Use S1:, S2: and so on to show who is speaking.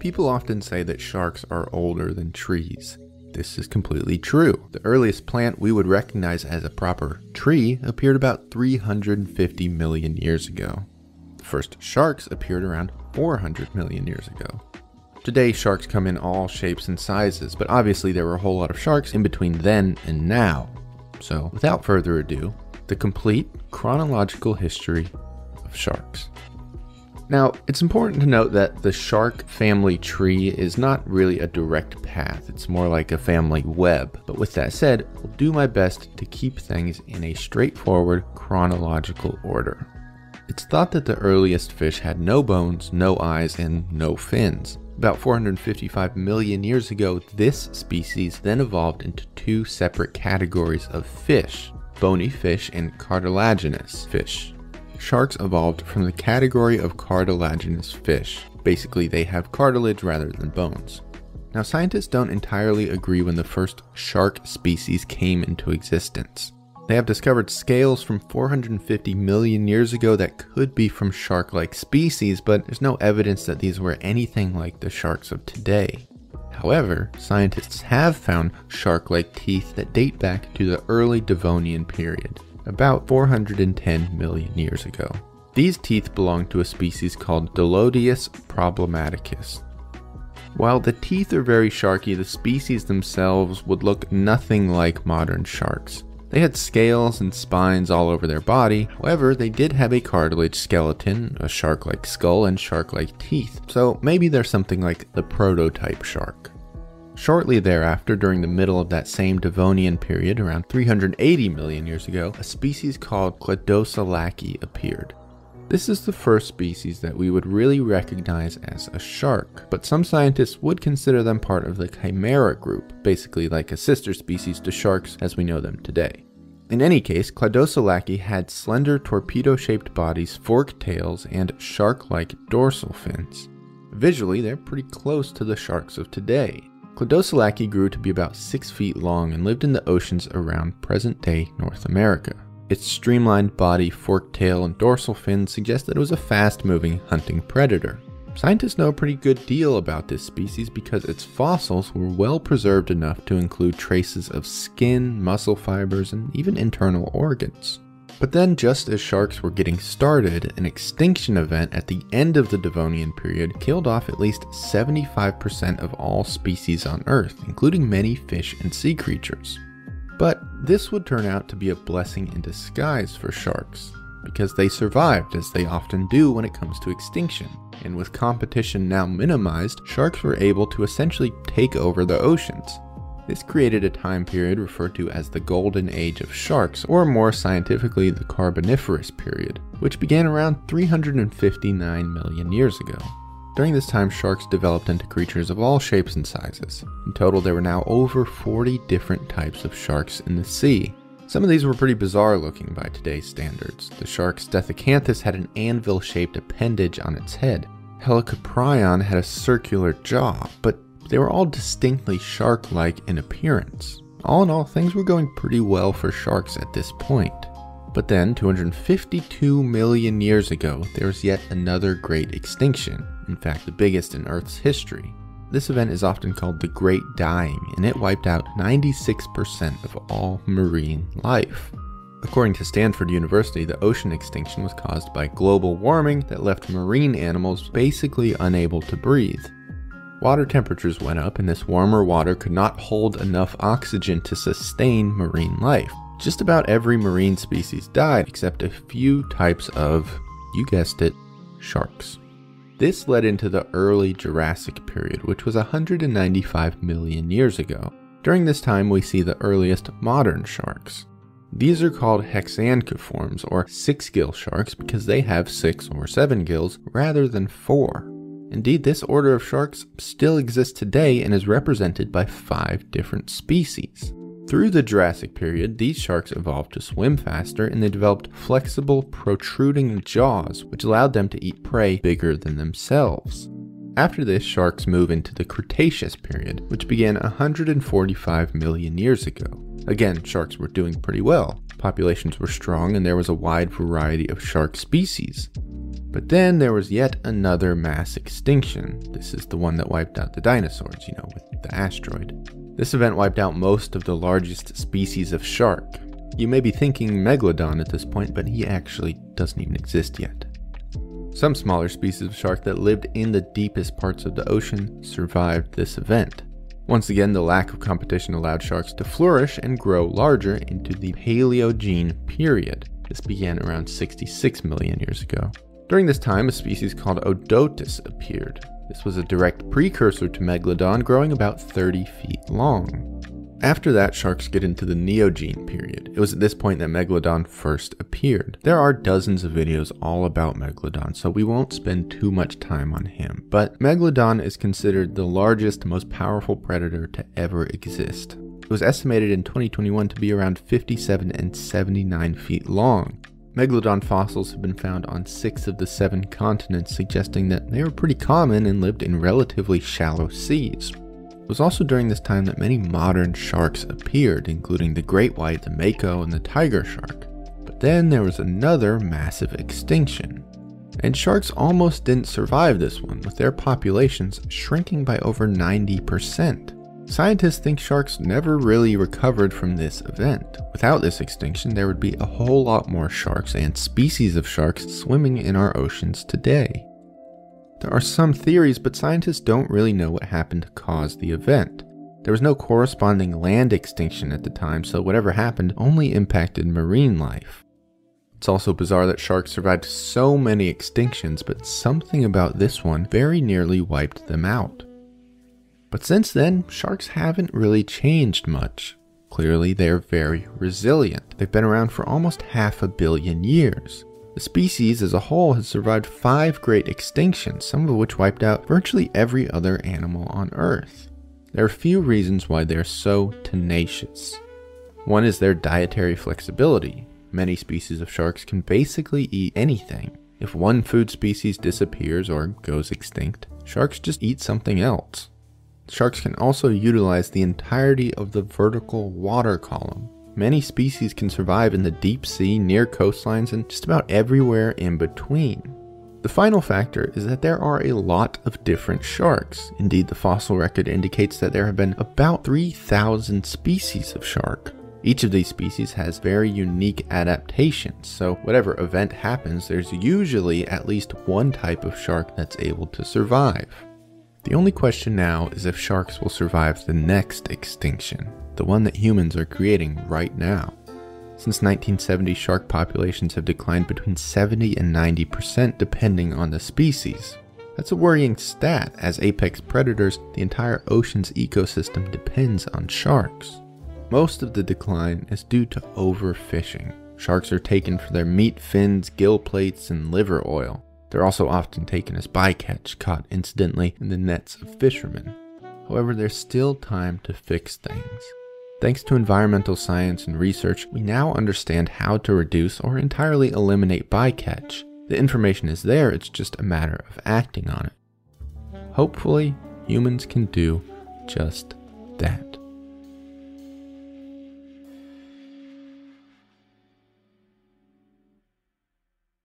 S1: People often say that sharks are older than trees. This is completely true. The earliest plant we would recognize as a proper tree appeared about 350 million years ago. The first sharks appeared around 400 million years ago. Today, sharks come in all shapes and sizes, but obviously there were a whole lot of sharks in between then and now. So, without further ado, the complete chronological history of sharks. Now, it's important to note that the shark family tree is not really a direct path, it's more like a family web. But with that said, I'll do my best to keep things in a straightforward chronological order. It's thought that the earliest fish had no bones, no eyes, and no fins. About 455 million years ago, this species then evolved into two separate categories of fish bony fish and cartilaginous fish. Sharks evolved from the category of cartilaginous fish. Basically, they have cartilage rather than bones. Now, scientists don't entirely agree when the first shark species came into existence. They have discovered scales from 450 million years ago that could be from shark like species, but there's no evidence that these were anything like the sharks of today. However, scientists have found shark like teeth that date back to the early Devonian period about 410 million years ago. These teeth belong to a species called Doliodus problematicus. While the teeth are very sharky, the species themselves would look nothing like modern sharks. They had scales and spines all over their body, however, they did have a cartilage skeleton, a shark like skull, and shark like teeth, so maybe they're something like the prototype shark. Shortly thereafter, during the middle of that same Devonian period, around 380 million years ago, a species called Cladoselache appeared. This is the first species that we would really recognize as a shark, but some scientists would consider them part of the Chimera group, basically like a sister species to sharks as we know them today. In any case, Cladoselache had slender torpedo shaped bodies, forked tails, and shark like dorsal fins. Visually, they're pretty close to the sharks of today, Cladoselache grew to be about 6 feet long and lived in the oceans around present day North America. Its streamlined body, forked tail, and dorsal fin suggest that it was a fast moving hunting predator. Scientists know a pretty good deal about this species because its fossils were well preserved enough to include traces of skin, muscle fibers, and even internal organs. But then, just as sharks were getting started, an extinction event at the end of the Devonian period killed off at least 75% of all species on Earth, including many fish and sea creatures. But this would turn out to be a blessing in disguise for sharks, because they survived, as they often do when it comes to extinction. And with competition now minimized, sharks were able to essentially take over the oceans, this created a time period referred to as the Golden Age of Sharks, or more scientifically, the Carboniferous period, which began around 359 million years ago. During this time, sharks developed into creatures of all shapes and sizes. In total, there were now over 40 different types of sharks in the sea. Some of these were pretty bizarre looking by today's standards. The shark Stethacanthus had an anvil shaped appendage on its head. Helicoprion had a circular jaw, but they were all distinctly shark like in appearance. All in all, things were going pretty well for sharks at this point. But then, 252 million years ago, there was yet another great extinction, in fact, the biggest in Earth's history. This event is often called the Great Dying, and it wiped out 96% of all marine life. According to Stanford University, the ocean extinction was caused by global warming that left marine animals basically unable to breathe. Water temperatures went up, and this warmer water could not hold enough oxygen to sustain marine life. Just about every marine species died, except a few types of, you guessed it, sharks. This led into the early Jurassic period, which was 195 million years ago. During this time, we see the earliest modern sharks. These are called hexanchiforms or six gill sharks, because they have six or seven gills rather than four. Indeed, this order of sharks still exists today and is represented by five different species. Through the Jurassic period, these sharks evolved to swim faster and they developed flexible, protruding jaws, which allowed them to eat prey bigger than themselves. After this, sharks move into the Cretaceous period, which began 145 million years ago. Again, sharks were doing pretty well. Populations were strong and there was a wide variety of shark species. But then there was yet another mass extinction. This is the one that wiped out the dinosaurs, you know, with the asteroid. This event wiped out most of the largest species of shark. You may be thinking Megalodon at this point, but he actually doesn't even exist yet. Some smaller species of shark that lived in the deepest parts of the ocean survived this event. Once again, the lack of competition allowed sharks to flourish and grow larger into the Paleogene period. This began around 66 million years ago. During this time, a species called Otodus appeared. This was a direct precursor to Megalodon, growing about 30 feet long. After that, sharks get into the Neogene period. It was at this point that Megalodon first appeared. There are dozens of videos all about Megalodon, so we won't spend too much time on him. But Megalodon is considered the largest, most powerful predator to ever exist. It was estimated in 2021 to be around 57 and 79 feet long. Megalodon fossils have been found on six of the seven continents, suggesting that they were pretty common and lived in relatively shallow seas. It was also during this time that many modern sharks appeared, including the great white, the mako, and the tiger shark. But then there was another massive extinction. And sharks almost didn't survive this one, with their populations shrinking by over 90%. Scientists think sharks never really recovered from this event. Without this extinction, there would be a whole lot more sharks and species of sharks swimming in our oceans today. There are some theories, but scientists don't really know what happened to cause the event. There was no corresponding land extinction at the time, so whatever happened only impacted marine life. It's also bizarre that sharks survived so many extinctions, but something about this one very nearly wiped them out. But since then, sharks haven't really changed much. Clearly, they're very resilient. They've been around for almost half a billion years. The species as a whole has survived five great extinctions, some of which wiped out virtually every other animal on Earth. There are a few reasons why they're so tenacious. One is their dietary flexibility. Many species of sharks can basically eat anything. If one food species disappears or goes extinct, sharks just eat something else. Sharks can also utilize the entirety of the vertical water column, Many species can survive in the deep sea, near coastlines, and just about everywhere in between. The final factor is that there are a lot of different sharks. Indeed, the fossil record indicates that there have been about 3,000 species of shark. Each of these species has very unique adaptations, so whatever event happens, there's usually at least one type of shark that's able to survive. The only question now is if sharks will survive the next extinction the one that humans are creating right now. Since 1970, shark populations have declined between 70 and 90% depending on the species. That's a worrying stat, as apex predators, the entire ocean's ecosystem depends on sharks. Most of the decline is due to overfishing. Sharks are taken for their meat, fins, gill plates, and liver oil. They're also often taken as bycatch, caught incidentally in the nets of fishermen. However, there's still time to fix things. Thanks to environmental science and research, we now understand how to reduce or entirely eliminate bycatch. The information is there, it's just a matter of acting on it. Hopefully, humans can do just that.